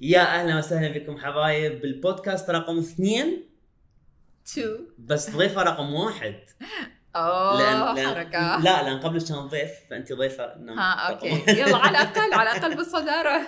يا أهلا وسهلا بكم حبايب بالبودكاست رقم اثنين تو بس ضيفه رقم واحد أوه حركة لا لأن قبل كان ضيف فانت ضيفة نعم، ها okay. يلا على الأقل على الأقل بالصدارة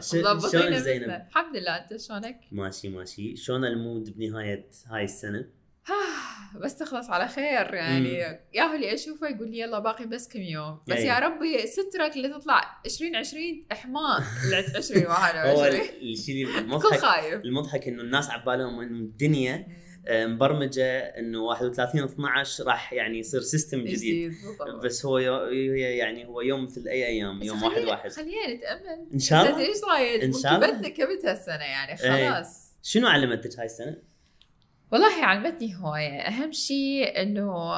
ش- مضبطين شلونك نفسنا. زينب؟ الحمد لله أنت شلونك؟ ماشي ماشي شلون ال mood بنهاية هاي السنة؟ بس تخلص على خير يعني ياهو اللي أشوفه يقول لي يلا باقي بس كم يوم بس أي. يا ربي سترك اللي تطلع 2020 احماق ل 20 هو 21 الشيء المضحك خايف المضحك إنه الناس عبالهم إنه الدنيا آه، مبرمجة إنه 31 12 راح يعني يصير سيستم جديد. بس هو يعني هو يوم مثل اي أيام يوم واحد واحد خلينا نتأمل إن شاء الله إيش رأيك؟ إن شاء الله. كبت هالسنة يعني إيه. خلاص شنو علمتك هاي السنة؟ والله علمتني هواية. أهم شيء إنه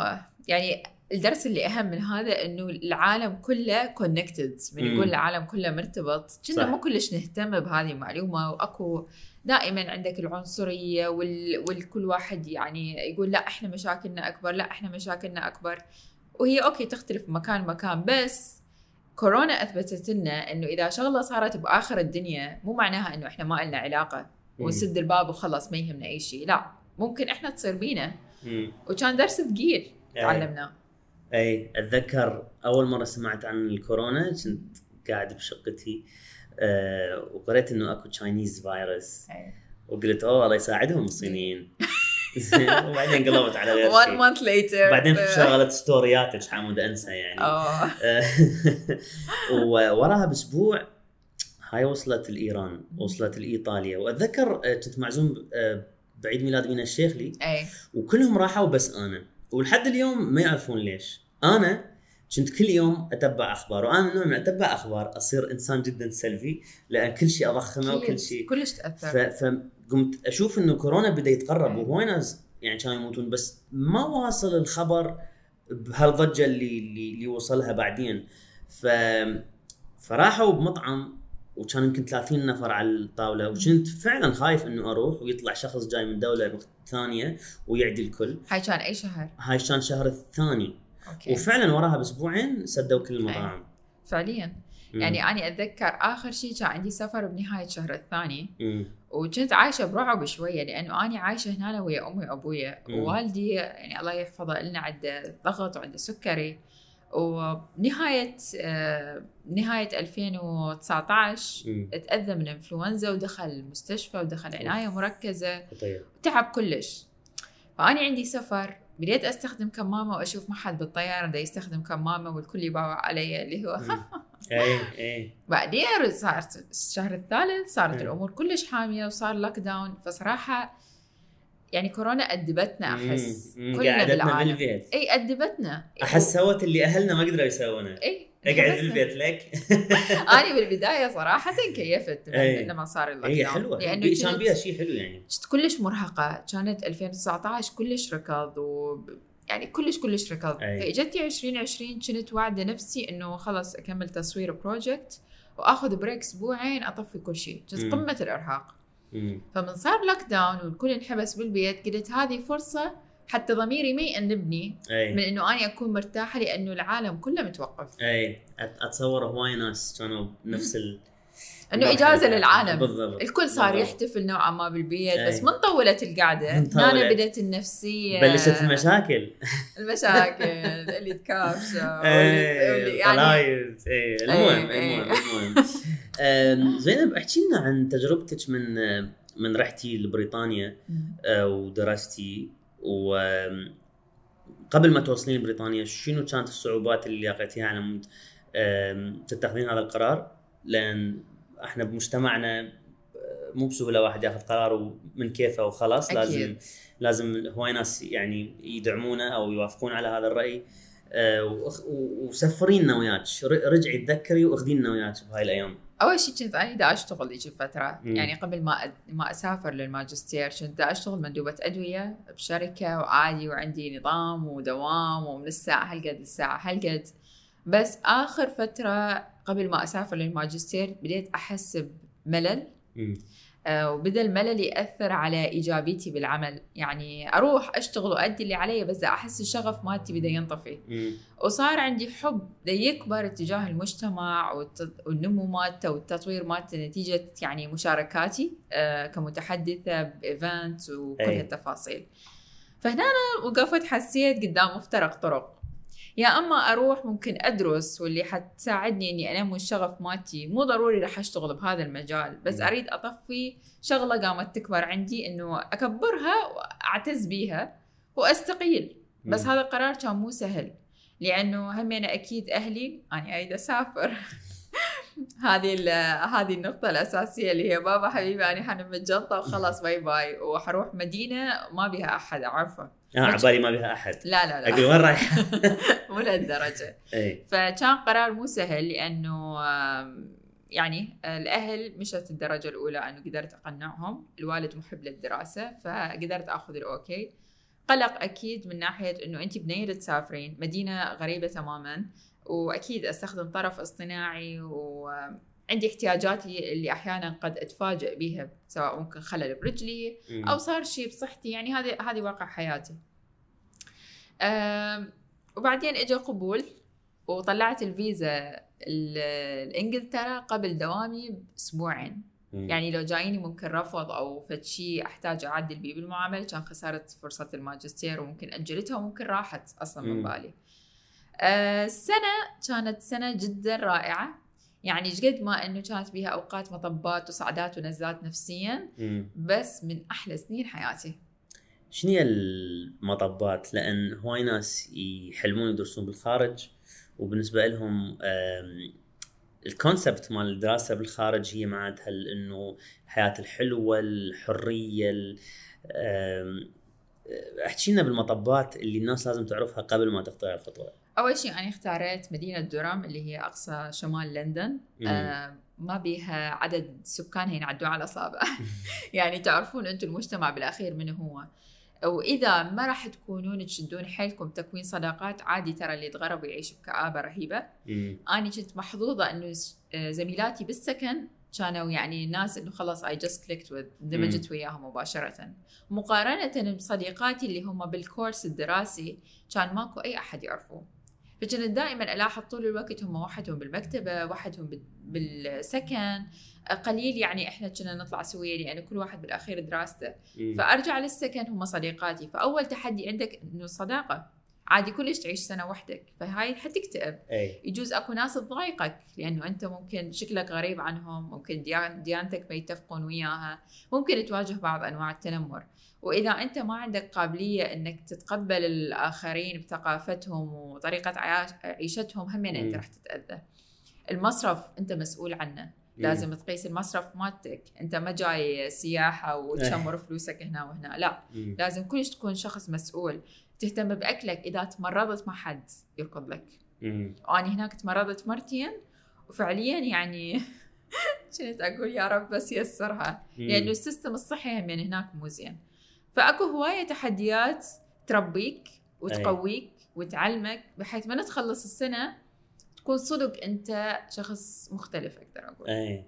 يعني الدرس اللي أهم من هذا إنه العالم كله connected من. يقول العالم كله مرتبط. كنا. مو كلش نهتم بهذه المعلومة. وأكو دائما عندك العنصرية وال... والكل واحد يعني يقول لا إحنا مشاكلنا أكبر لا إحنا مشاكلنا أكبر. وهي okay تختلف مكان لمكان بس كورونا أثبتت لنا إنه إذا شغلة صارت بآخر الدنيا مو معناها إنه إحنا ما لنا علاقة. ونسد الباب وخلاص ما يهمنا أي شيء. لا. ممكن إحنا تصير بينا. وكان درس ثقيل أي. تعلمناه. اي أتذكر أول مرة سمعت عن الكورونا كنت قاعد بشقتي أه وقريت إنه أكو Chinese virus وقلت أوه الله يساعدهم الصينيين. وبعدين قلبت على غير شيء. month later. بعدين شغلت ستورياتك حمود أنسى يعني. آه آه، ووراها بأسبوع هاي وصلت لايران وصلت لايطاليا وأتذكر آه، كنت معزوم آه، بعيد ميلاد مينا الشيخلي اي وكلهم راحوا بس أنا. ولحد اليوم ما يعرفون ليش. أنا كنت كل يوم أتبع أخبار وأنا من نوع من أتبع أخبار. أصير إنسان جدا سلبي لأن كل شيء أضخمه وكل شيء. كلش تأثر. فقمت أشوف إنه كورونا بدأ يتقرب أي. وهواي ناس يعني كانوا يموتون بس ما واصل الخبر بهالضجة اللي اللي, اللي وصلها بعدين. ف فراحوا بمطعم وكان يمكن 30 نفر على الطاولة وكنت فعلا خايف إنه أروح ويطلع شخص جاي من دولة ثانية ويعدي الكل. هاي كان أي شهر؟ هاي كان شهر الثاني. okay. وفعلا وراها بأسبوعين سدوا كل المطاعم. فعليا. مم. يعني أنا أتذكر آخر شيء كان عندي سفر بنهاية الشهر الثاني. مم. وكنت عايشة برعب شوية لأنه أنا عايشة هنا ويا أمي وأبويا. ووالدي يعني الله يحفظه لنا عنده ضغط وعنده سكري. وبنهايه آه، نهاية 2019 مم. تأذى من إنفلونزا ودخل المستشفى ودخل عناية مركزة. خطير. تعب كلش. فأنا عندي سفر بديت أستخدم كمامة وأشوف ما حد بالطيارة دا يستخدم كمامة والكل يباوع علي اللي هو. اي اي بعدين صارت الشهر الثالث صارت. الأمور كلش حامية وصار lockdown فصراحة يعني كورونا ادبتنا أحس. مم. كلنا قعدتنا بالعالم. بالبيت اي ادبتنا أحس سوت اللي أهلنا ما قدروا يسوونه. اي اقعد بالبيت لك؟ أنا بالبداية صراحة كيفت أي. لما صار ال lockdown حلوة. لأنه كان بيها شيء حلو يعني. كنت كلش مرهقة. كانت 2019 كلش ركض و يعني كلش كلش ركض. فإجتني 2020 كنت واعدة نفسي إنه خلص أكمل تصوير project وآخذ break أسبوعين أطفي كل شيء كنت مم. قمة الإرهاق. مم. فمن صار lockdown والكل انحبس بالبيت قلت هذه فرصة حتى ضميري ما يأنبني من اي إنه أنا أكون مرتاحة لأنه العالم كله متوقف. اي اتصور هواي ناس كانوا بنفس إنه إجازة للعالم بالضبط الكل صار بالضبط. يحتفل نوعا ما بالبيت أي. بس من طولت القعدة من هنا طولت. بدت النفسية بلشت المشاكل المشاكل اللي تكافشوا اي واللي يعني الخلايص اي المهم. المهم المهم زينب احكي لنا عن تجربتك من من رحتي لبريطانيا أه، ودرستي و قبل ما توصلين بريطانيا شنو كانت الصعوبات اللي لقيتيها على مود تتخذين هذا القرار؟ لأن إحنا بمجتمعنا أه، مو بسهولة واحد ياخذ قرار من كيفه وخلاص أكيد. لازم لازم هواي ناس يعني يدعمونه أو يوافقون على هذا الرأي. أه، و- وسفرينا وياك. رجعي تذكري واخذينا وياك بهاي الأيام. أول شيء كنت أنا دا أشتغل ذيك الفترة مم. يعني قبل ما أد... ما أسافر للماجستير كنت دا أشتغل مندوبة أدوية بشركة وعادي وعندي نظام ودوام ومن الساعة هالقد للساعه هالقد بس آخر فترة قبل ما أسافر للماجستير بديت أحس بملل. آه، وبدا الملل يأثر على إيجابيتي بالعمل يعني أروح أشتغل وأدي اللي علي بس أحس الشغف مالتي بدأ ينطفي. وصار عندي حب دا يكبر اتجاه المجتمع والنمو مالته والتطوير مالته نتيجة يعني مشاركاتي آه، كمتحدثة بايفنت وكل أي. هالتفاصيل فهنا وقفت حسيت قدام مفترق طرق يا أما أروح ممكن أدرس واللي حتساعدني إني انمي الشغف مالتي. مو ضروري راح أشتغل بهذا المجال بس. أريد أطفي شغلة قامت تكبر عندي إنه أكبرها وأعتز بيها وأستقيل. بس. هذا القرار كان مو سهل لأنه هم أنا أكيد أهلي اني أريد أسافر. هذه ال- هذه النقطة الأساسية اللي هي بابا حبيبي أنا حنم الجنطة وخلاص باي باي وحروح مدينة ما بها أحد أعرفه آه عبالي ما بها أحد. لا لا أقول لا وين رايح؟ مو لهالدرجة. اي فكان قرار مو سهل لأنه آم، يعني الأهل مشت الدرجة الأولى أنه قدرت أقنعهم. الوالد محب للدراسة فقدرت أخذ ال okay. قلق أكيد من ناحية أنه أنت بنية تسافرين مدينة غريبة تماما وأكيد أستخدم طرف اصطناعي وعندي احتياجاتي اللي أحيانا قد أتفاجئ بها سواء ممكن خلل برجلي. أو صار شيء بصحتي يعني هذه هذه واقع حياتي وبعدين اجى قبول وطلعت الفيزا ال- لانجلترا قبل دوامي بأسبوعين. يعني لو جايني ممكن رفض أو فد شيء أحتاج أعدل بيه بالمعاملة كان خسرت فرصة الماجستير وممكن أجلتها وممكن راحت أصلا من. بالي السنة كانت سنة جدا رائعة يعني قد ما إنه كانت بها أوقات مطبات وصعدات ونزلات نفسيا مم. بس من أحلى سنين حياتي شنو هي المطبات؟ لأن هواي ناس يحلمون يدرسون بالخارج وبالنسبة لهم الكونسبت مال الدراسة بالخارج هي معناتها إنه الحياة الحلوة الحرية أحكي لنا بالمطبات اللي الناس لازم تعرفها قبل ما تخطي الخطوة. أول شيء أنا اختاريت مدينة دورام اللي هي أقصى شمال لندن. آه ما بيها عدد سكانها ينعدوا على اصابع يعني تعرفون أنتم المجتمع بالأخير من هو. وإذا ما راح تكونون تشدون حيلكم تكوين صداقات عادي ترى اللي يتغرب ويعيش بكآبة رهيبة. أنا كنت محظوظة إنه آه، زميلاتي بالسكن كانوا يعني ناس إنه خلاص اي just clicked اندمجت وياهم مباشرة. مقارنة بصديقاتي اللي هم بالكورس الدراسي كان ماكو أي أحد يعرفوه. فكنت دائما ألاحظ طول الوقت هم وحدهم بالمكتبة وحدهم بال- بالسكن. قليل يعني إحنا كنا نطلع سويا لأن كل واحد بالأخير دراسته. فأرجع للسكن هم صديقاتي. فأول تحدي عندك إنه الصداقه عادي كلش تعيش سنة وحدك. فهاي حتكتئب يجوز أكو ناس تضايقك لأنه أنت ممكن شكلك غريب عنهم ممكن ديان ديانتك ما يتفقون وياها. ممكن تواجه بعض أنواع التنمر. وإذا أنت ما عندك قابلية إنك تتقبل الآخرين بثقافتهم وطريقة عيشتهم هم أنت مم. راح تتأذى. المصرف أنت مسؤول عنه. لازم تقيس المصرف مالتك. أنت ما جاي سياحة وتشمر فلوسك هنا وهنا. لا. مم. لازم كلش تكون شخص مسؤول. تهتم بأكلك. إذا تمرضت ما حد يركض لك. مم. وأنا هناك تمرضت مرتين وفعليا يعني كنت أقول يا رب بس يسرها. مم. لأنه السيستم الصحي هم يعني هناك مو زين. فأكو هواية تحديات تربيك وتقويك وتعلمك بحيث ما تخلص السنة تكون صدق أنت شخص مختلف أقدر أقول. أي.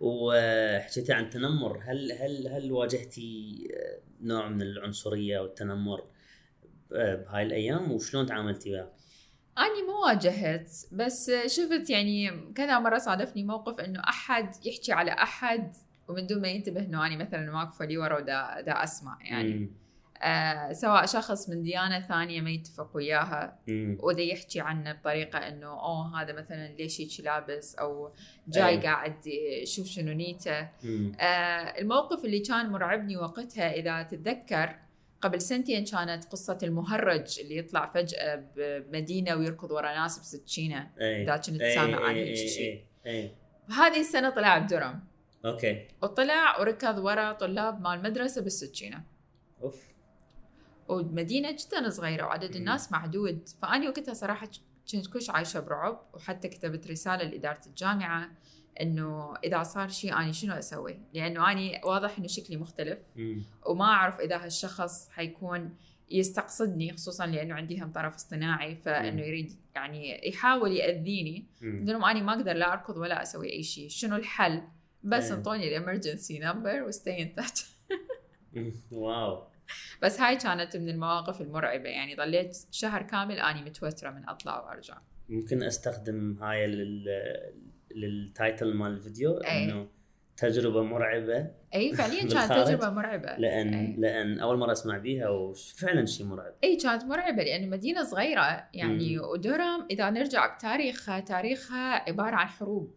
وحكيتي عن التنمر هل هل هل واجهتي نوع من العنصرية والتنمر بهاي الأيام؟ وشلون تعاملتي وياه؟ أنا ما واجهت بس شفت يعني كذا مرة صادفني موقف إنه أحد يحكي على أحد ومن دون ما ينتبه إنه أنا مثلا واقفة لي ورا ودا, دا أسمع يعني مم. آه سواء شخص من ديانة ثانية ما يتفق وياها. وذا يحكي عنه بطريقة إنه أوه هذا مثلا ليش هيك لابس أو جاي أي. قاعد شوف شنو نيته. آه الموقف اللي كان مرعبني وقتها إذا تتذكر قبل سنتين كانت قصة المهرج اللي يطلع فجأة بمدينة ويركض ورا ناس بسكينة أي إذا كنت سامع عن هيك شيء. هذه السنة طلع بدرم أوكي. وطلع وركض ورا طلاب مال مدرسة بالسكينة أوف. ومدينة جدا صغيرة وعدد. الناس معدود فأنا وقتها صراحة كنت كلش عايشة برعب وحتى كتبت رسالة لإدارة الجامعة إنه إذا صار شيء أنا شنو أسوي؟ لأنه أنا واضح إنه شكلي مختلف. مم. وما أعرف إذا هالشخص حيكون يستقصدني خصوصا لأنه عندي هم طرف اصطناعي فإنه مم. يريد يعني يحاول. قلت لهم أنا ما أقدر لا أركض ولا أسوي أي شيء شنو الحل؟ بس إيه. أنطوني ال emergency number و stay in touch wow بس هاي كانت من المواقف المرعبة يعني ضليت شهر كامل أني متوترة من أطلع وأرجع ممكن أستخدم هاي لل لل title مال الفيديو إيه. إنه تجربة مرعبة اي فعليا كانت؟ تجربة مرعبة لأن إيه. لأن أول مرة أسمع بيها وفعلا شيء مرعب اي كانت مرعبة لأن مدينة صغيرة يعني مم. ودورام إذا نرجع بتاريخها تاريخها عبارة عن حروب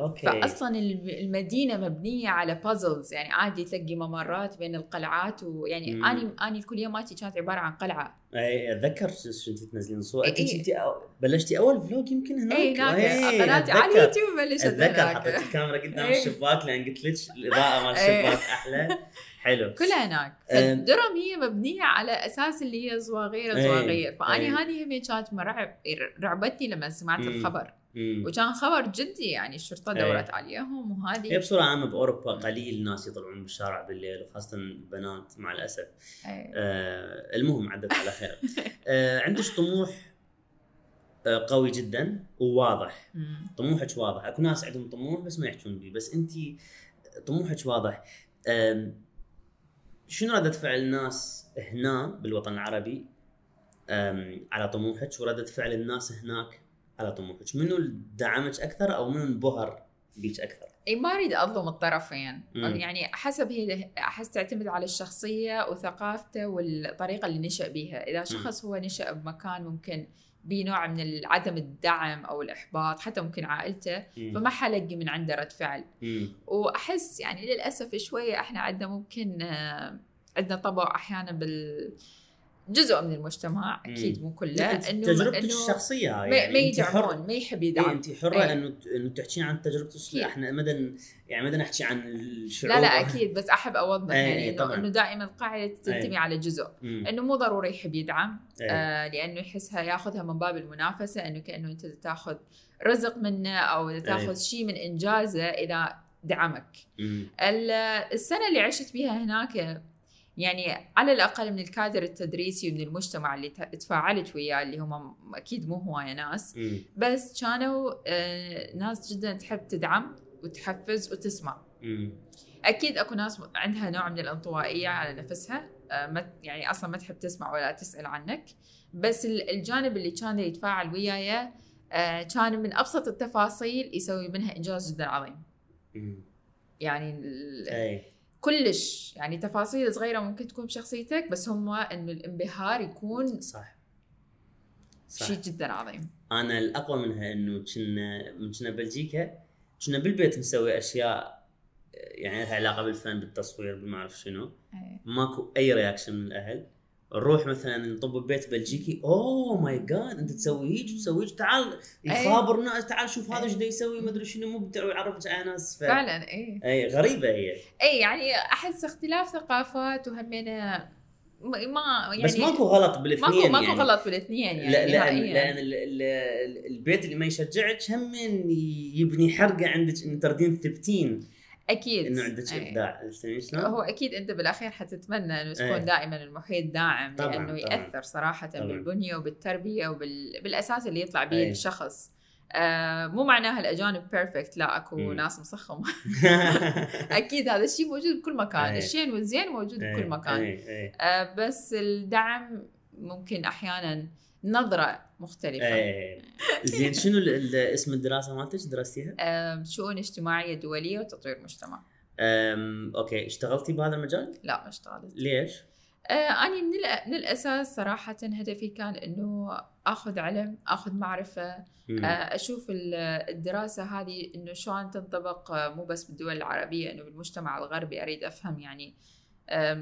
okay فاصلا الم- المدينة مبنية على puzzles يعني عادي تلاقي ممرات بين القلعات ويعني مم. اني أني الكليه مالتي كانت عبارة عن قلعة أي أتذكر انت تنزلين صور انت إيه. كنتي أو- بلشتي أول vlog يمكن هناك اي هناك إيه، قناتي على. اليوتيوب بلشت أتذكر هناك حطيت الكاميرا قدام إيه. الشباك لأن قلت لك الإضاءة مال إيه. الشباك أحلى حلو كلها هناك. فالدرم هي مبنية على أساس اللي هي صواغير إيه. صواغير فأني. هذه هم كانت مرعب رعبتني لما سمعت. الخبر مم. وكان خبر جدي يعني الشرطة إيه. دورت عليهم هي وهذه بصورة عامة بأوروبا قليل الناس يطلعون بالشارع بالليل وخاصة البنات مع الأسف إيه. آه المهم عدت على خير آه عندك طموح آه قوي جدا وواضح مم. طموحك واضح أكو ناس عندهم طموح بس ما يحجون به بس أنت طموحك واضح شنو ردة فعل الناس هنا بالوطن العربي على طموحك وردة فعل الناس هناك على طموحك منو دعمك أكثر أو منو انبهر بيك أكثر إي ما أريد أظلم الطرفين مم. يعني حسب هي أحس تعتمد على الشخصية وثقافته والطريقة اللي نشأ بيها إذا شخص هو نشأ بمكان ممكن بنوع من عدم الدعم أو الإحباط حتى ممكن عائلته مم. فما حلقي من عنده رد فعل مم. وأحس يعني للأسف شوية إحنا عندنا ممكن آه، عندنا طبع أحيانا بال جزء من المجتمع أكيد. مو كله إنه تجربتك إنه الشخصية ما, يعني ما يدعمون ما يحب إيه يدعم انت حرة إيه. إنه إنه تحكين عن تجربتك. إحنا مدن يعني مدن نحكي عن الشعوب لا لا أكيد بس أحب أوضح إيه، يعني إنه طبعاً. إنه دائما القاعدة تنتمي إيه. على جزء مم. إنه مو ضروري يحب يدعم إيه. آه لأنه يحسها ياخذها من باب المنافسة إنه كأنه أنت تاخذ رزق منه أو تاخذ إيه. شيء من إنجازه إذا دعمك مم. السنة اللي عشت بيها هناك يعني على الأقل من الكادر التدريسي ومن المجتمع اللي تفاعلت وياه اللي هم أكيد مو هواية ناس مم. بس كانوا آه، ناس جدا تحب تدعم وتحفز وتسمع مم. أكيد أكو ناس عندها نوع من الانطوائية على نفسها آه، ما يعني أصلا ما تحب تسمع ولا تسأل عنك بس ال- الجانب اللي كان يتفاعل وياي آه، كان من أبسط التفاصيل يسوي منها إنجاز جدا عظيم مم. يعني اي كلش. يعني تفاصيل صغيرة ممكن تكون بشخصيتك بس هم إنه الانبهار يكون صح. صح. شيء جدا عظيم. أنا الأقوى منها إنه كنا من كنا بلجيكا كنا بالبيت نسوي أشياء يعني لها علاقة بالفن بالتصوير بما أعرف شنو. إيه. ماكو أي reaction من الأهل. نروح مثلا نطب ببيت بلجيكي. oh my God أنت تسوي هيك تسوي هيك. تعال يخابر ناس تعال شوف هذا. إيش دا يسوي ما أدري شنو مبدع ويعرفك على ناس ف... فعلا إيه. اي غريبة هي. اي يعني أحس اختلاف ثقافات وهمينا ما يعني بس ماكو غلط بالاثنين ماكو ماكو يعني. غلط بالاثنين يعني لا لأن ال- ال- البيت اللي ما يشجعك هم يبني حرقة عندك انه تردين ثبتين. أكيد إنه عندك إيه. ابداع تسمعين شلون؟ هو أكيد أنت بالأخير حتتمنى إنه تكون إيه. دائما المحيط داعم طبعاً، لأنه طبعاً. يأثر صراحة طبعاً. بالبنية وبالتربية وبالاساس اللي يطلع به إيه. الشخص آه مو معناها الأجانب perfect لا أكو مم. ناس مصخمه أكيد هذا الشيء موجود بكل مكان إيه. الشين والزين موجود بكل مكان اي اي آه بس الدعم ممكن أحيانا نظرة مختلفة اي زين شنو اسم الدراسة مالتك درستيها؟ آه شؤون اجتماعية دولية وتطوير مجتمع أم، okay اشتغلتي بهذا المجال؟ لا ما اشتغلت ليش؟ آه أنا من, من الأساس صراحة هدفي كان إنه آخذ علم آخذ معرفة. آه أشوف ال- الدراسة هذه إنه شلون تنطبق آه، مو بس بالدول العربية إنه بالمجتمع الغربي أريد أفهم يعني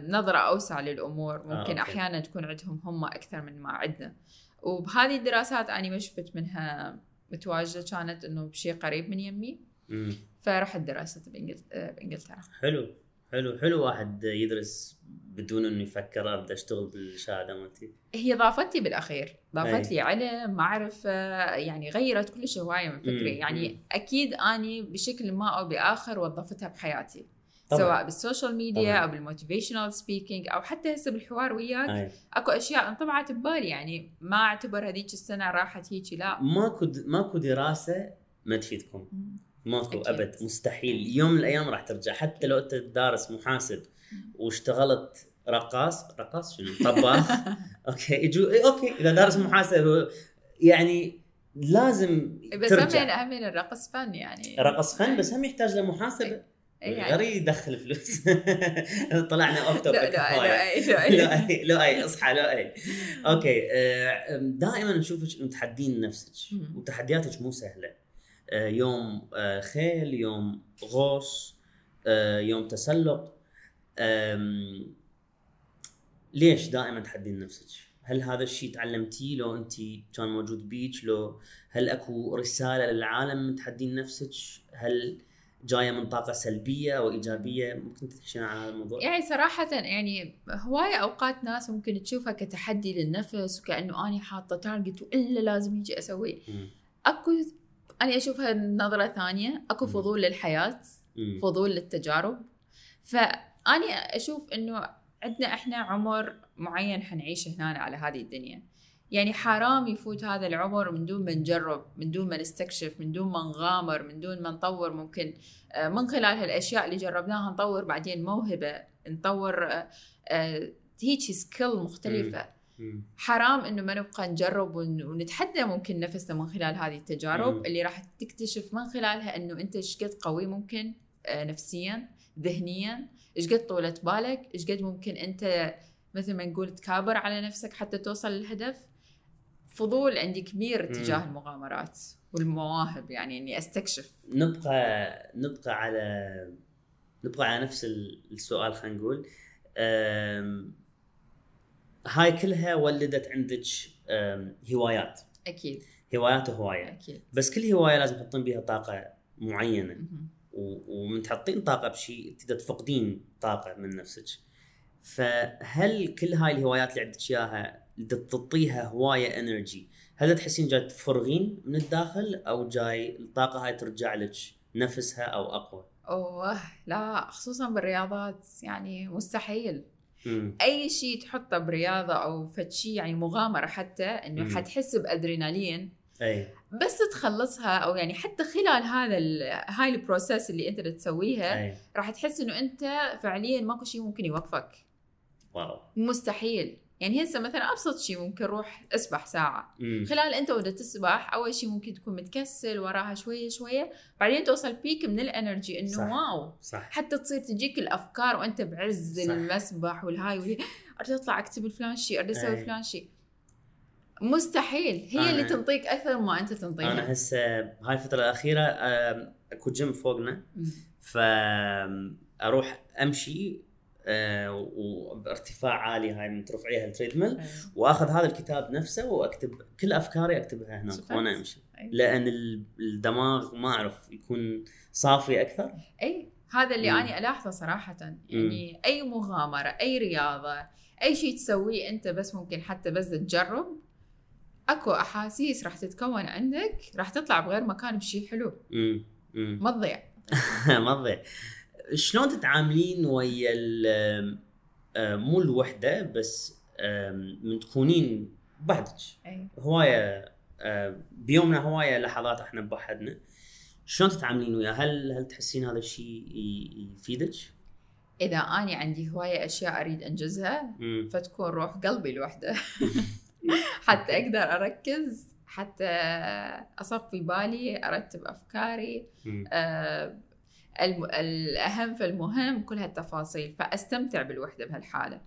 نظرة أوسع للأمور ممكن okay. أحيانا تكون عندهم هم أكثر من ما عندنا وبهذه الدراسات أنا ما شفت منها متواجدة كانت إنه بشيء قريب من يمي مم. فرحت بإنجل- آه، بإنجلترا حلو حلو حلو واحد يدرس بدون إنه يفكر ابدا أشتغل بالشهادة مالتي هي ضافت لي بالأخير ضافت أي. لي علم معرفة يعني غيرت كل شيء هوايه من فكري مم، يعني مم. أكيد أني بشكل ما أو بآخر وظفتها بحياتي طبعاً. سواء بالسوشيال ميديا طبعاً. أو بال motivational speaking أو حتى هسه بالحوار وياك أي. أكو أشياء انطبعت ببالي يعني ما أعتبر هذيك السنة راحت هيك لا. ماكو د- ماكو دراسة ما تفيدكم. ماكو أكيد. أبد. مستحيل. يوم من الأيام راح ترجع. حتى لو أنت دارس محاسب واشتغلت رقاص رقاص شنو؟ طباخ؟ okay. يجو okay. إذا دارس محاسب يعني لازم بس ترجع. هم الرقص فن يعني. رقص فن بس هم يحتاج له محاسبه إي. يعني. غير يدخل فلوس طلعنا off لا topic لا لا لا لا أي اصحى لا أي أوكي آه، دائما نشوفك انه تحدين نفسك. وتحدياتك مو سهلة آه، يوم آه، خيل يوم غوص يوم تسلق ليش دائما تحدين نفسك؟ هل هذا الشيء تعلمتيه لو أنت كان موجود بيك لو هل أكو رسالة للعالم تحدين نفسك؟ هل جاية من طاقة سلبية أو إيجابية؟ ممكن تحكينا عن هذا الموضوع؟ يعني صراحة يعني هواية أوقات ناس ممكن تشوفها كتحدي للنفس وكأنه أنا حاطة تارجت وإلا لازم يجي. أكو أنا أشوفها نظرة ثانية أكو مم. فضول للحياة مم. فضول للتجارب فأنا أشوف إنه عندنا إحنا عمر معين حنعيشه هنا على هذه الدنيا يعني حرام يفوت هذا العمر من دون ما نجرب من دون ما نستكشف من دون ما نغامر من دون ما نطور ممكن آه، من خلال هالأشياء اللي جربناها نطور بعدين موهبة نطور آه، آه، هيك سكيل مختلفة مم. حرام إنه ما نبقى نجرب ون- ونتحدى ممكن نفسنا من خلال هذه التجارب. اللي راح تكتشف من خلالها إنه أنت إيش قد قوي ممكن نفسيا ذهنيا إيش قد طولة بالك إيش قد ممكن أنت مثل ما نقول تكابر على نفسك حتى توصل للهدف فضول عندي كبير تجاه المغامرات والمواهب يعني إني أستكشف. نبقى نبقى على نبقى على نفس ال- السؤال خلينا نقول. هاي كلها ولدت عندك هوايات. أكيد. هوايات وهوايه أكيد. بس كل هواية لازم تحطين بيها طاقة معينة. ومن تحطين طاقة بشيء تقدر تفقدين طاقة من نفسك. فهل كل هاي الهوايات اللي عندك إياها تعطيها هواية energy هل تحسين جاي تفرغين من الداخل أو جاي الطاقة هاي ترجع لك نفسها أو أقوى؟ أوه لا خصوصا بالرياضات يعني مستحيل. مم. أي شيء تحطه برياضة أو فد شيء يعني مغامرة حتى إنه. حتحس بأدرينالين. أي. بس تخلصها أو يعني حتى خلال هذا هاي ال process اللي أنت تسويها راح تحس إنه أنت فعليا ماكو شيء ممكن يوقفك. wow. مستحيل. يعني هسه مثلا أبسط شيء ممكن روح أسبح ساعة مم. خلال أنت وأنت تسبح أول شيء ممكن تكون متكسل وراها شوية شوية بعدين توصل بيك من ال energy إنه صح. wow صح حتى تصير تجيك الأفكار وأنت بعز صح. المسبح والهاي واللي أريد أطلع أكتب فلان شيء أريد أسوي. فلان شيء مستحيل هي أنا- اللي تنطيك أكثر ما أنت تنطيها أنا هسه هاي الفترة الأخيرة أكو جيم فوقنا. فاروح أمشي وبارتفاع عالي هاي من ترفعيها ال treadmill أيوة. وآخذ هذا الكتاب نفسه وأكتب كل أفكاري أكتبها هناك؟ وأنا أمشي. أي. لأن ال- الدماغ ما أعرف يكون صافي أكثر. اي هذا اللي مم. أنا ألاحظه صراحة. يعني أي مغامرة أي رياضة أي شيء تسويه أنت بس ممكن حتى بس تجرب أكو أحاسيس راح تتكون عندك راح تطلع بغير مكان بشيء حلو. ما تضيع. ما تضيع. شلون تتعاملين ويا ال- آه، مو الوحدة بس آم، من تكونين بوحدك أي هواية آه، بيومنا هواية لحظات إحنا بوحدنا شلون تتعاملين وياه؟ هل هل تحسين هذا الشيء يفيدك؟ إذا اني عندي هواية أشياء أريد أنجزها امم فتكون روح قلبي لوحدة حتى أقدر أركز حتى أصفي بالي أرتب أفكاري أمم. الأهم فالمهم كل هالتفاصيل فأستمتع بالوحدة بهالحالة.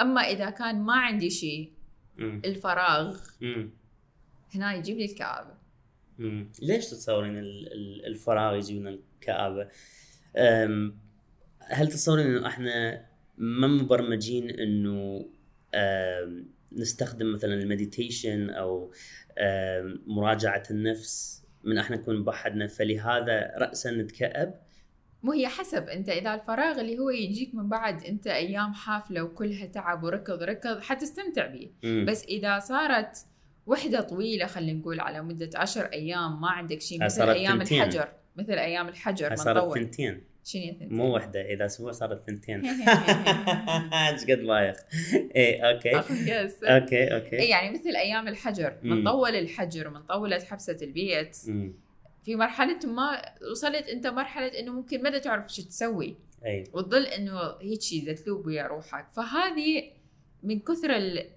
أما إذا كان ما عندي شيء. الفراغ. هنا يجيب لي الكآبة أمم. ليش تتصورين ال- ال- الفراغ يجيبنا الكآبة؟ هل تتصورين إنه إحنا ما مبرمجين إنه نستخدم مثلا المديتيشن أو مراجعة النفس من إحنا نكون بوحدنا فلهذا رأسا نتكأب؟ مو هي حسب أنت إذا الفراغ اللي هو يجيك من بعد أنت أيام حافلة وكلها تعب وركض ركض حتستمتع به. بس إذا صارت وحدة طويلة خلينا نقول على مدة عشر أيام ما عندك شيء مثل أيام ثنتين. الحجر مثل أيام الحجر ما صارت ثنتين شنو ثنتين؟ مو وحدة إذا أسبوع صارت ثنتين إيش قد بايخ إيه okay okay اي okay يعني مثل أيام الحجر. من طول الحجر من طولت حبسة البيت. في مرحلة ما وصلت أنت مرحلة إنه ممكن ما تعرف شو تسوي. أي. وتظل إنه هيك تلوب ويا روحك. فهذه من كثر ال-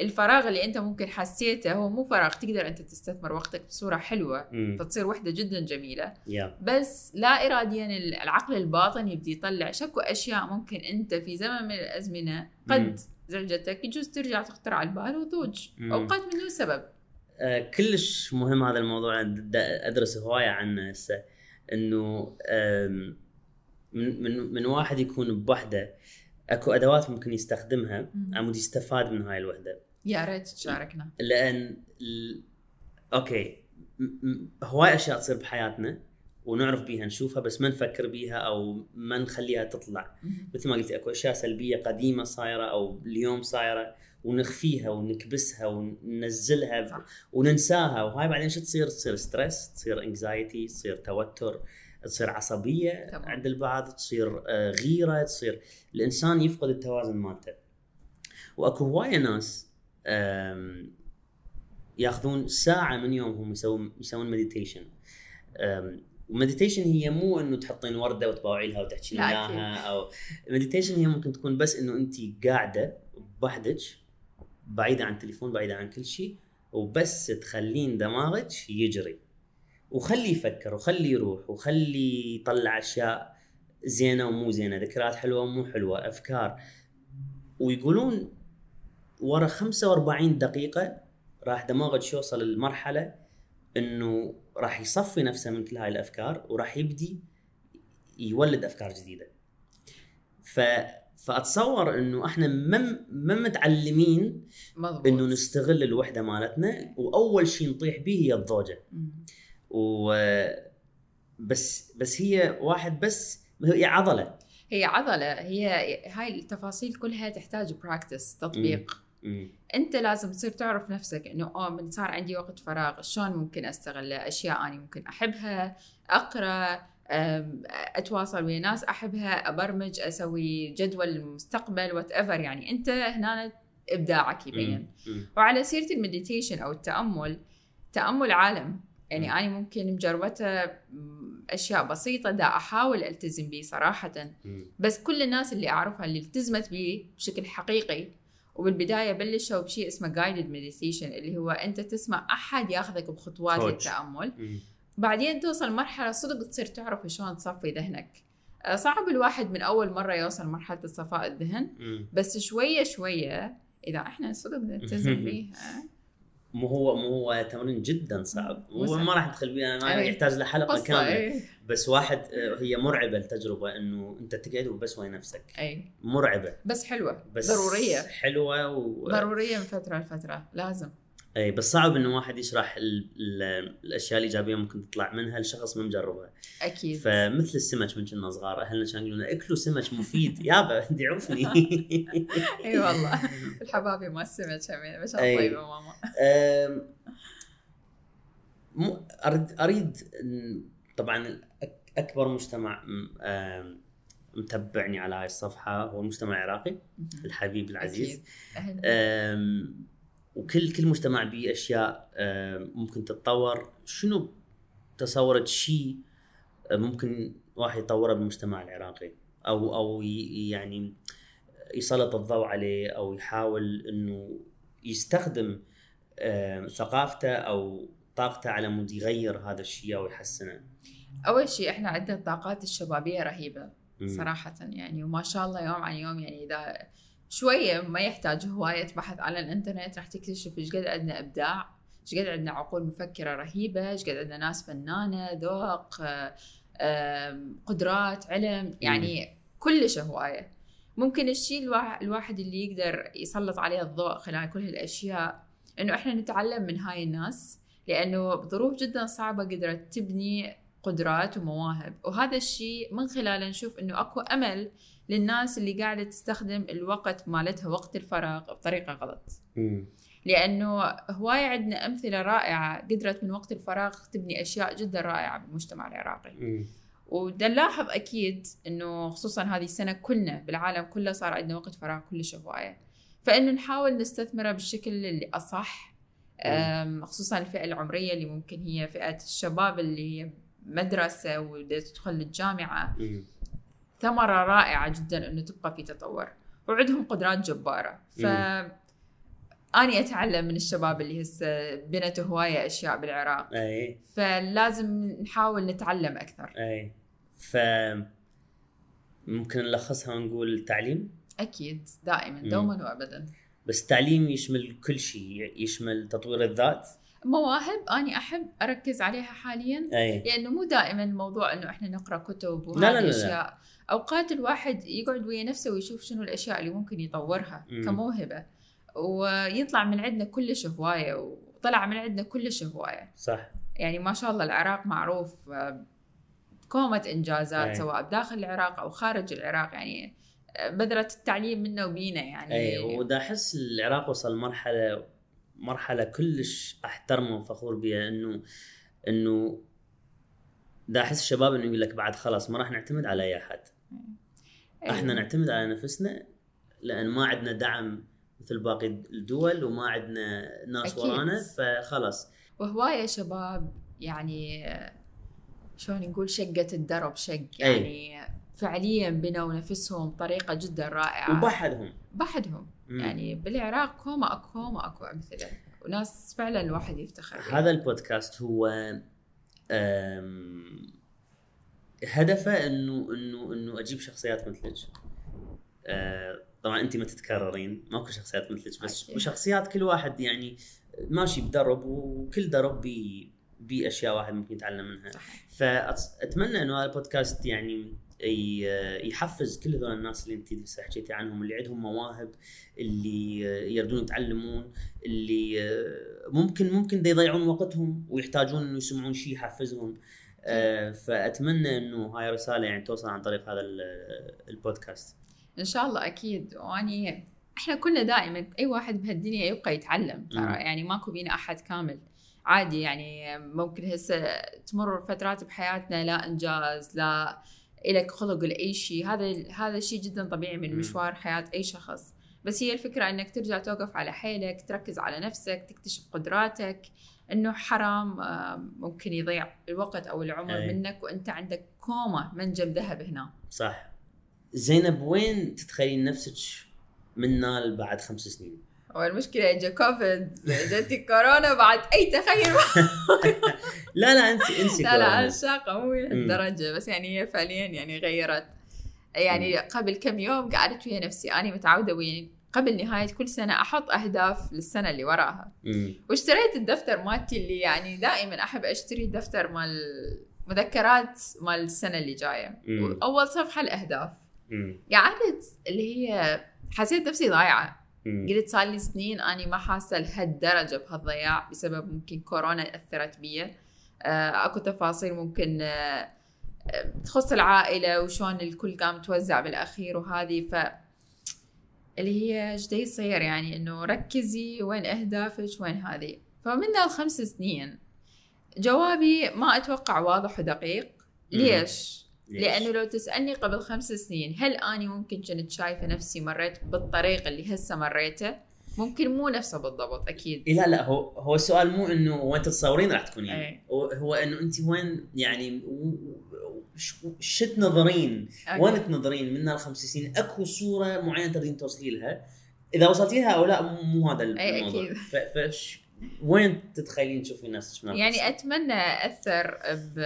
الفراغ اللي أنت ممكن حسيته هو مو فراغ تقدر أنت تستثمر وقتك بصورة حلوة. أمم. فتصير وحدة جدا جميلة. yeah. بس لا اراديا العقل الباطن يبدي يطلع شكو أشياء ممكن أنت في زمن من الأزمنة مم. قد زعجتك يجوز ترجع تخطر على البال وتضوج مم. اوقات من دون سبب. كلش مهم هذا الموضوع. أدرس هواية عنه هسه إنه من من من واحد يكون بوحده أكو أدوات ممكن يستخدمها. على مود يستفاد من هاي الوحدة. يا ريت تشاركنا. لأن ال... okay هواي أشياء تصير بحياتنا ونعرف بيها نشوفها بس ما نفكر بيها أو ما نخليها تطلع. مثل ما قلت أكو أشياء سلبية قديمة صايرة أو اليوم صايرة. ونخفيها ونكبسها وننزلها. وننساها وهاي بعدين شو تصير؟ تصير stress، تصير anxiety، تصير توتر، تصير عصبية تمام. عند البعض، تصير آه، غيرة، تصير الإنسان يفقد التوازن مالته. وأكو هواية ناس ياخذون ساعة من يومهم يسوون يسوون meditation. و meditation هي مو إنه تحطين وردة وتباوعي لها وتحكي إياها أو meditation هي ممكن تكون بس إنه انت قاعدة بوحدك بعيدة عن التليفون بعيدة عن كل شيء وبس تخلين دماغك يجري. وخليه يفكر وخليه يروح وخليه يطلع أشياء زينة ومو زينة ذكريات حلوة ومو حلوة أفكار. ويقولون ورا 45 دقيقة راح دماغك يوصل لمرحله إنه راح يصفي نفسه من كل هاي الأفكار وراح يبدي يولد أفكار جديدة. ف فأتصور إنه إحنا ما ما متعلمين إنه نستغل الوحدة مالتنا وأول شيء نطيح به هي الضوجة. مم. و بس بس هي واحد بس هي عضلة. هي عضلة. هي هاي التفاصيل كلها تحتاج practice تطبيق. مم. أنت لازم تصير تعرف نفسك إنه آه من صار عندي وقت فراغ شلون ممكن أستغله؟ أشياء أنا ممكن أحبها أقرأ أتواصل ويا ناس أحبها أبرمج أسوي جدول المستقبل whatever يعني أنت هنا إبداعك يبين. وعلى سيرة ال meditation أو التأمل تأمل عالم يعني مم. أنا ممكن مجربته أشياء بسيطة دا أحاول ألتزم به صراحة مم. بس كل الناس اللي أعرفها اللي التزمت به بشكل حقيقي وبالبداية بلشوا بشيء اسمه جايدد مديتيشن اللي هو أنت تسمع أحد ياخذك بخطوات. للتأمل. بعدين توصل مرحلة صدق تصير تعرف شلون تصفي ذهنك. آه، صعب الواحد من أول مرة يوصل مرحلة صفاء الذهن. بس شوية شوية إذا إحنا صدق نلتزم آه، مو هو مو هو تمرين جدا صعب. مو هو سهل. ما راح ندخل بيه أنا أي. يحتاج له حلقه قصة كاملة. أي. بس واحد آه، هي مرعبة التجربة إنه أنت تقعد وبس ويا نفسك. أي. مرعبة. بس حلوة. بس ضرورية. حلوة و... ضرورية من فترة لفترة. لازم. اي بس صعب إنه واحد يشرح ال... ال... الأشياء الايجابيه ممكن تطلع منها لشخص ما مجربها. أكيد. فمثل السمك من كنا صغار أهلنا كانوا يقولون أكلوا سمك مفيد. يابا انت عوفني إي والله. الحبابي ما السمك همين بس أي. طيبة ماما. أريد أريد طبعا أكبر مجتمع متبعني على هاي الصفحة هو المجتمع العراقي الحبيب العزيز. أم، وكل كل مجتمع به أشياء أم، ممكن تتطور. شنو تصورت شيء ممكن واحد يطوره بالمجتمع العراقي؟ أو أو يعني يسلط الضوء عليه أو يحاول إنه يستخدم أم، ثقافته أو طاقته على مود يغير هذا الشيء أو يحسنه. أول شيء إحنا عندنا الطاقات الشبابية رهيبة. صراحة يعني وما شاء الله يوم عن يوم يعني إذا شوية ما يحتاج هواية بحث على الإنترنت راح تكتشف إيش قد عندنا إبداع إيش قد عندنا عقول مفكرة رهيبة إيش قد عندنا ناس فنانة ذوق آه، قدرات علم يعني كلش هواية. ممكن الشيء الوا- الواحد اللي يقدر يسلط عليه الضوء خلال كل هالأشياء إنه إحنا نتعلم من هاي الناس لأنه بظروف جدا صعبة قدرت تبني قدرات ومواهب. وهذا الشيء من خلاله نشوف إنه أكو أمل للناس اللي قاعدة تستخدم الوقت مالتها وقت الفراغ بطريقة غلط. لأنه هوايه عندنا أمثلة رائعة قدرت من وقت الفراغ تبني أشياء جدا رائعة بالمجتمع العراقي مم. ودا نلاحظ أكيد إنه خصوصا هذه السنة كلنا بالعالم كله صار عندنا وقت فراغ كلش هواية فإنه نحاول نستثمره بالشكل اللي أصح خصوصا الفئة العمرية اللي ممكن هي فئة الشباب اللي هي مدرسة وبدها تدخل الجامعة. ثمرة رائعة جدا إنه تبقى في تطور. وعندهم قدرات جبارة. ف أني أتعلم من الشباب اللي هسه بنتوا هواية أشياء بالعراق. أي. فلازم نحاول نتعلم أكثر. أي. ف ممكن نلخصها ونقول التعليم أكيد. دائما. مم. دوما وابدا. بس التعليم يشمل كل شيء. يشمل تطوير الذات. مواهب. أني أحب أركز عليها حاليا. أي. لأنه مو دائما الموضوع إنه إحنا نقرأ كتب لا، لا، وهذه لا، لا. أشياء. أوقات الواحد يقعد ويا نفسه ويشوف شنو الأشياء اللي ممكن يطورها مم. كموهبة ويطلع من عندنا كلش هواية وطلع من عندنا كلش هواية صح يعني ما شاء الله العراق معروف آه، بكومة إنجازات أي. سواء بداخل العراق أو خارج العراق يعني آه، بذرة التعليم منا وبينا يعني أي ودا أحس العراق وصل مرحلة مرحلة كلش أحترمه وفخور بها إنه إنه دا أحس الشباب إنه يقول لك بعد خلاص ما راح نعتمد على أي أحد أي. إحنا نعتمد على نفسنا لأن ما عندنا دعم مثل باقي الدول وما عندنا ناس أكيد. ورانا فخلاص وهواية شباب يعني شلون نقول شقة الدرب شق يعني فعليا بنوا نفسهم بطريقة جدا رائعة وبحدهم بحدهم مم. يعني بالعراق كوما أكو كوما أكو أمثلة وناس فعلا الواحد يفتخر. هذا البودكاست هو هدفه إنه إنه إنه أجيب شخصيات مثلك. أه، طبعا انت ما تتكررين ماكو شخصيات مثلك بس أكيد. وشخصيات كل واحد يعني ماشي بدرب وكل درب بي باشياء واحد ممكن يتعلم منها. صح. فأتمنى إنه هذا البودكاست يعني يحفز كل هذول الناس اللي أنت هسه حكيتي عنهم اللي عندهم مواهب اللي يردون يتعلمون اللي ممكن ممكن دا يضيعون وقتهم ويحتاجون إنه يسمعون شيء يحفزهم. آه، فأتمنى إنه هاي رسالة يعني توصل عن طريق هذا ال- البودكاست. إن شاء الله أكيد. وأني إحنا كلنا دائما أي واحد بهالدنيا يبقى يتعلم ترى. يعني ماكو بينا أحد كامل. عادي يعني ممكن هسه تمر فترات بحياتنا لا إنجاز لا إلك خلق لأي شيء هذا هذا شيء جدا طبيعي من. مشوار حياة أي شخص. بس هي الفكرة إنك ترجع توقف على حيلك تركز على نفسك تكتشف قدراتك. إنه حرام آه، ممكن يضيع الوقت أو العمر أي. منك وأنت عندك كومه منجم ذهب هنا صح زينب وين تتخيلين نفسك من نال بعد خمس سنين؟ والمشكلة اجى كوفيد جتي كورونا بعد أي تخيل لا لا أنسي أنسي لا لا. الشاقة مو لهالدرجة بس يعني هي فعليا يعني غيرت يعني قبل كم يوم قعدت ويا نفسي أنا متعودة وين قبل نهاية كل سنة أحط أهداف للسنة اللي وراها مم. واشتريت الدفتر مالتي اللي يعني دائما أحب أشتري دفتر مال مذكرات مال السنة اللي جاية مم. وأول صفحة الأهداف. قعدت اللي هي حسيت نفسي ضايعة مم. قلت صار لي سنين أني ما حاسة لهالدرجة بهالضياع بسبب ممكن كورونا أثرت بي آه، أكو تفاصيل ممكن آه، آه، تخص العائلة وشلون الكل قام توزع بالأخير وهذه ف اللي هي إيش يصير؟ يعني إنه ركزي وين أهدافك وين هذه فمن ذا الخمس سنين جوابي ما أتوقع واضح ودقيق. ليش؟ ليش؟ لأنه لو تسألني قبل خمس سنين هل أني ممكن كنت شايفة نفسي مريت بالطريق اللي هسه مريته؟ ممكن مو نفسه بالضبط أكيد. إيه لا لا هو هو السؤال مو إنه وين تتصورين راح تكونين. أي. هو, إنه انت وين يعني و- و- ش- ش تنظرين. وين تنظرين؟ من الخمس سنين أكو صورة معينة تريدين توصلي لها؟ إذا وصلتي لها أو لا مو- هذا أي الموضوع. أكيد. ف ف وين تتخيلين تشوفين نفسك يعني أتمنى أثر ب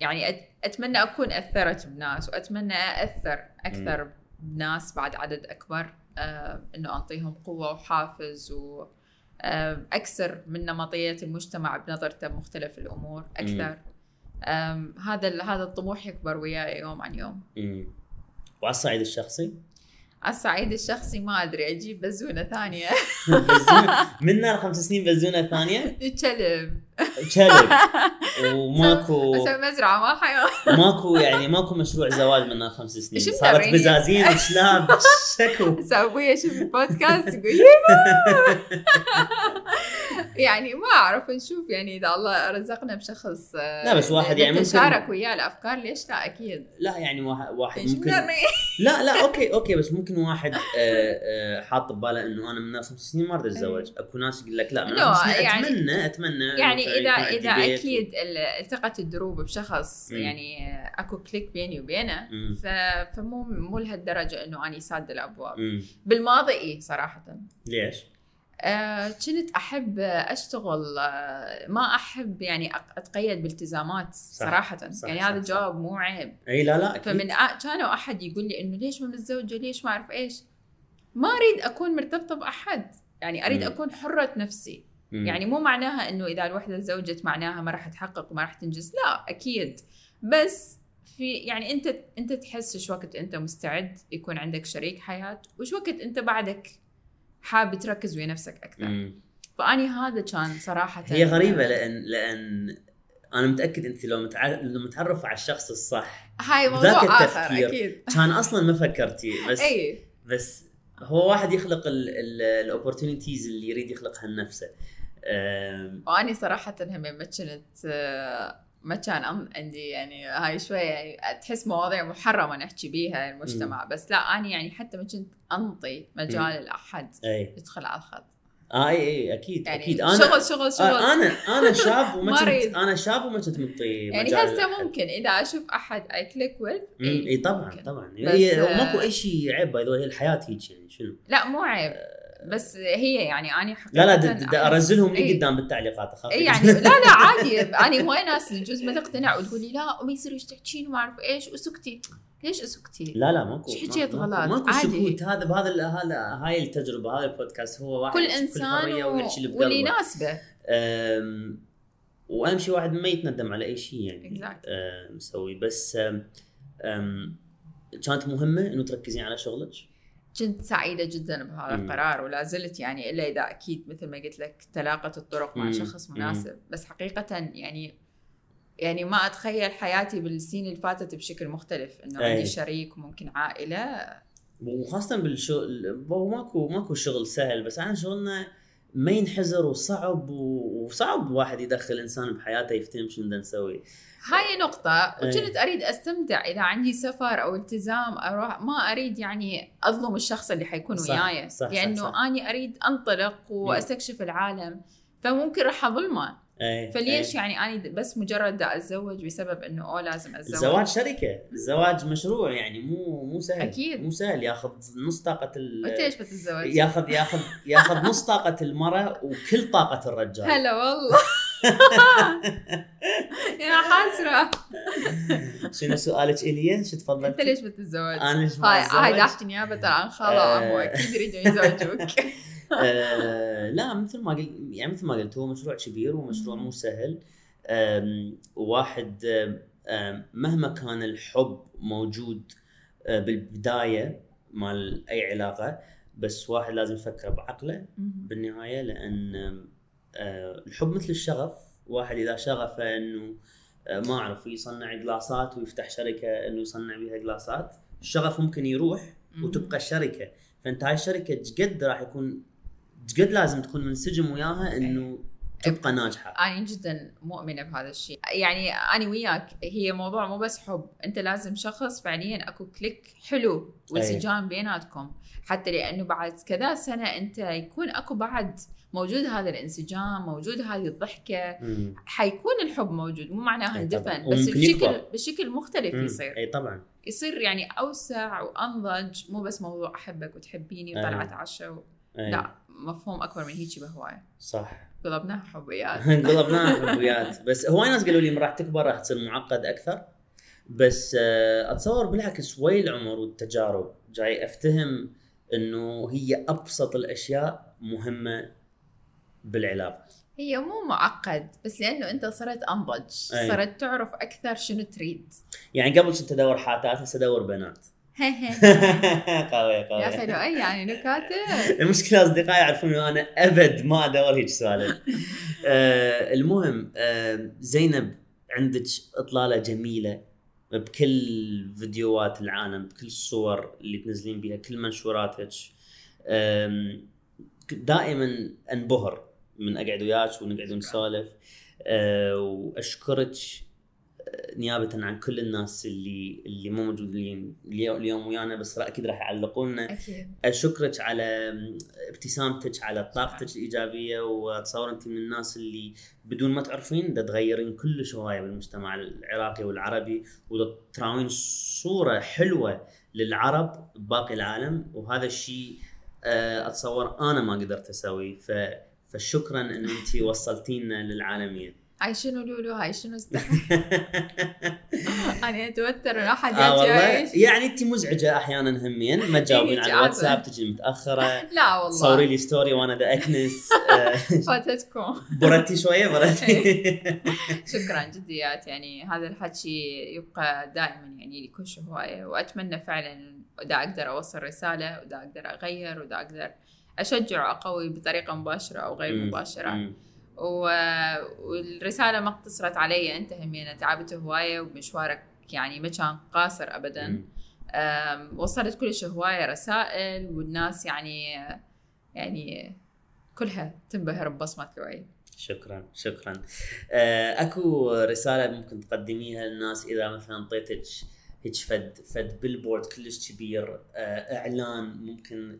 يعني أتمنى أكون أثرت بناس وأتمنى أثر أكثر بناس بعد عدد أكبر. إنه أعطيهم قوة وحافز و آه، أكثر من نمطية المجتمع بنظرته بمختلف الأمور أكثر. هذا هذا الطموح يكبر وياي يوم عن يوم. مم. وعلى الصعيد الشخصي؟ على الصعيد الشخصي ما أدري أجيب بزونة ثانية. بزونة؟ من نار خمس سنين بزونة ثانية؟ كلب. كلب. وماكو أسوي مزرعة ما حيوان. ماكو يعني ماكو مشروع زواج من خمس سنين. صارت؟ بزازين وشلاب شكو. أبوي يشوف البودكاست يقول يعني ما أعرف نشوف يعني إذا الله رزقنا بشخص آه، لا، بس واحد يعني ممكن- نتشارك وياه الأفكار ليش لا أكيد لا يعني واحد, ممكن؟ لا لا okay okay بس ممكن واحد آه، آه، حاط بباله إنه أنا من خمس سنين ما أريد أتزوج أكو ناس يقول لك لا من خمس سنين يعني- أتمنى أتمنى يعني اذا إذا أكيد ال- التقت الدروب بشخص. يعني أكو click بيني وبينه فمو مو لهالدرجة إنه اني ساد الأبواب. بالماضي اي صراحة ليش؟ آه، كنت أحب أشتغل آه، ما أحب يعني أتقيد بالتزامات صراحة صح، يعني صح، هذا صح. جواب مو عيب إي لا لا. فمن. كانوا أحد يقول لي إنه ليش ما متزوجه ليش ما أعرف إيش ما أريد أكون مرتبطة بأحد يعني أريد مم. أكون حرة نفسي مم. يعني مو معناها إنه إذا الوحدة تزوجت معناها ما راح تحقق وما راح تنجز لا أكيد بس في يعني أنت أنت تحس شو وقت أنت مستعد يكون عندك شريك حياة وش وقت أنت بعدك حابب تركز ويا نفسك أكثر مم. فأني هذا كان صراحة هي غريبة لأن لأن أنا متأكد أنت لو متع... لو متعرف على الشخص الصح هاي موضوع آخر التفكير. أكيد كان أصلا ما فكرتي بس إي بس هو واحد يخلق ال opportunities اللي يريد يخلقها لنفسه أم، وأني صراحة هم ما كنت آه، ما كان أم- عندي يعني هاي شوية يعني تحس مواضيع محرمة نحكي بيها المجتمع. بس لا اني يعني حتى ما كنت أنطي مجال لاحد أي. يدخل على الخط. آه أي أي أكيد يعني أكيد. أنا شغل شغل شغل. آه أنا أنا شاب وما ما كنت. أنا شاب وما كنت منطي يعني هسه لأحد. ممكن إذا أشوف أحد اي click مم، إي طبعا ممكن. طبعا. هي آه، ماكو أي شيء عيب باي هي الحياة هيك يعني شنو؟ لا مو عيب. بس هي يعني اني حقيقة لا لا أحس- أرزلهم لي. قدام بالتعليقات اخاف إي يعني لا لا عادي أنا هواي ناس يجوز ما تقتنع وتقول لي لا وما يصير إيش تحكين وما أعرف إيش وسكتي ليش أسكتي؟ لا لا ماكو إيش حكيت غلط؟ ماكو. سكوت هذا بهذا هذا هاي التجربة هذا البودكاست هو واحد كل إنسان حرية و... واللي. يناسبه وأهم شيء واحد ما يتندم على أي شيء يعني Exactly. مسوي بس أم، كانت مهمة إنه تركزين على شغلك كنت سعيدة جدا بهذا. القرار ولا زلت يعني إلا إذا أكيد مثل ما قلت لك تلاقت الطرق مع. شخص. مناسب بس حقيقة يعني يعني ما أتخيل حياتي بالسنين اللي فاتت بشكل مختلف إنه أي. عندي شريك وممكن عائلة وخاصة بالشغل ماكو ماكو شغل سهل بس إحنا شغلنا ما ينحزر وصعب وصعب واحد يدخل إنسان بحياته يفتهم شنو بدنا نسوي هاي نقطة أي. وكنت أريد أستمتع إذا عندي سفر أو التزام أروح ما أريد يعني أظلم الشخص اللي حيكون صح، وياي صح، لأنه صح. أني أريد أنطلق وأستكشف العالم فممكن راح أظلمه أي فليش أي. يعني أنا بس مجرد دا أتزوج بسبب إنه أوه لازم أتزوج الزواج شركة الزواج مشروع يعني مو مو سهل أكيد. مو سهل ياخذ نص طاقة ال وأنت ليش بتتزوج؟ ياخذ ياخذ ياخذ نص طاقة المرأة وكل طاقة الرجال هلا والله يا حسرة شنو سؤالك إلي؟ شو تفضلت أنت ليش بتتزوج؟ أنا ليش ما هاي هاي؟ داشت نيابة عن خالة آه. أكيد يريدون يزوجوك؟ آه، لا مثل ما قلت يعني مثل ما قلت هو مشروع كبير ومشروع مو سهل. واحد مهما كان الحب موجود آه، بالبداية مال أي علاقة بس واحد لازم يفكر بعقله بالنهاية لأن الحب مثل الشغف. واحد إذا شغفه إنه آه، ما أعرف يصنع جلاسات ويفتح شركة إنه يصنع بها جلاسات الشغف ممكن يروح وتبقى الشركة. فأنت هاي الشركة قد راح يكون قد لازم تكون منسجم وياها إنه تبقى ناجحة. أنا جدا مؤمنة بهذا الشيء. يعني أنا وياك هي موضوع مو بس حب. أنت لازم شخص فعليا أكو كليك حلو وانسجام بيناتكم. حتى لأنه بعد كذا سنة أنت يكون أكو بعد موجود هذا الانسجام موجود هذه الضحكة مم. حيكون الحب موجود مو طبعاً. اندفن بس بشكل. بشكل مختلف مم. يصير أي طبعا يصير يعني أوسع وأنضج مو بس موضوع أحبك وتحبيني. وطلعت عشاء و... أي. لا مفهوم أكبر من هيك بهواية صح قلبناها حبيات قلبناها حبيات بس هواي ناس قالوا لي راح تكبر راح تصير معقد أكثر بس آه، أتصور بالعكس وي العمر والتجارب جاي أفتهم إنه هي أبسط الأشياء مهمة بالعلاقة. هي مو معقد بس لأنه أنت صرت انضج أي. صرت تعرف أكثر شنو تريد. يعني قبل كنت أدور حاتات هسه أدور بنات. قوية يا قوية أخي لؤي يعني نكاته المشكلة أصدقائي يعرفون إنه أنا أبد ما أدور هيك سوالف آه المهم آه زينب عندك إطلالة جميلة بكل فيديوهات العالم بكل الصور اللي تنزلين بها كل منشوراتك. دائما أنبهر. من أقعد وياك ونقعد نسولف آه، وأشكرك آه، نيابه عن كل الناس اللي اللي مو موجودين اليوم ويانا بس أكيد راح يعلقون لنا أكيد. أشكرك على ابتسامتك على طاقتك الإيجابية وأتصور أنت من الناس اللي بدون ما تعرفين دا تغيرين كلش هوايه بالمجتمع العراقي والعربي ودا تراوين صورة حلوة للعرب بباقي العالم. وهذا الشيء آه، أتصور أنا ما قدرت اسويه ف فشكرا إن أنت وصلتينا للعالمية. هاي شنو لولو؟ هاي شنو أنا أتوتر أنا حد آه والله. يعني أنت مزعجة أحيانا همين. ما تجاوبين على إيه، الواتساب تجي متأخرة. لا والله. صوري لي ستوري وأنا دا اكنس آه، فاتتكم. برتي شوية برتي شكرا جديات يعني هذا الحكي يبقى دائما يعني لي كل هوايه وأتمنى فعلا إذا أقدر أوصل رسالة وإذا أقدر أغير وإذا أقدر اشجع واقوي بطريقة مباشرة أو غير. مباشرة. والرسالة ما اقتصرت علي أنت همينة تعبت هواية ومشوارك يعني ما كان قاصر ابدا. وصلت كلش هواية رسائل والناس يعني يعني كلها تنبهر ببصمه لؤي شكرا شكرا. آه، أكو رسالة ممكن تقدميها للناس إذا مثلا انطيتك هيك فد فد بيلبورد كلش كبير. آه، إعلان ممكن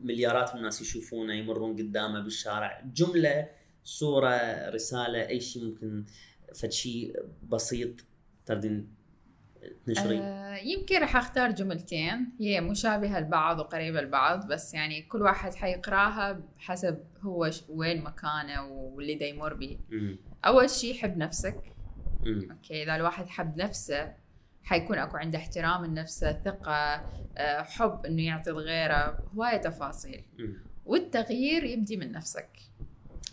مليارات من الناس يشوفونه يمرون قدامه بالشارع. جملة صورة رسالة أي شيء ممكن فد شيء بسيط تردين تنشري آه، يمكن راح أختار جملتين. هي مشابهة لبعض وقريبة لبعض بس يعني كل واحد حيقراها بحسب هو وين مكانه واللي دا يمر به. أول شيء حب نفسك. مم. أوكي إذا الواحد حب نفسه حيكون أكو عنده احترام لنفسه ثقة آه، حب إنه يعطي لغيره هواية تفاصيل. والتغيير يبدي من نفسك.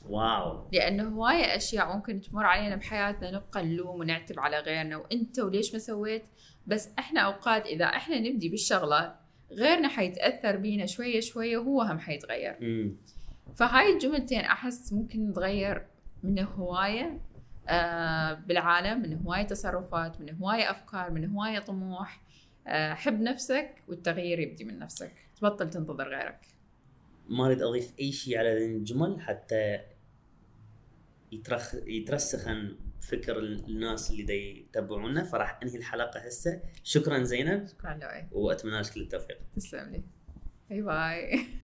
واو. لأنه هواية أشياء ممكن تمر علينا بحياتنا نبقى نلوم ونعتب على غيرنا وأنت وليش ما سويت؟ بس إحنا أوقات إذا إحنا نبدي بالشغلة غيرنا حيتأثر بينا شوية شوية وهو هم حيتغير. مم. فهاي الجملتين أحس ممكن نتغير من هوايه بالعالم من هوايه تصرفات من هوايه أفكار من هوايه طموح. آه حب نفسك والتغيير يبدي من نفسك. تبطل تنتظر غيرك. ما أريد أضيف أي شيء على ذي الجمل حتى يترخ يترسخن فكر الناس اللي دا يتابعونا فراح أنهي الحلقة هسه. شكرا زينب. شكرا لؤي وأتمنى لك كل التوفيق. تسلم لي. باي باي.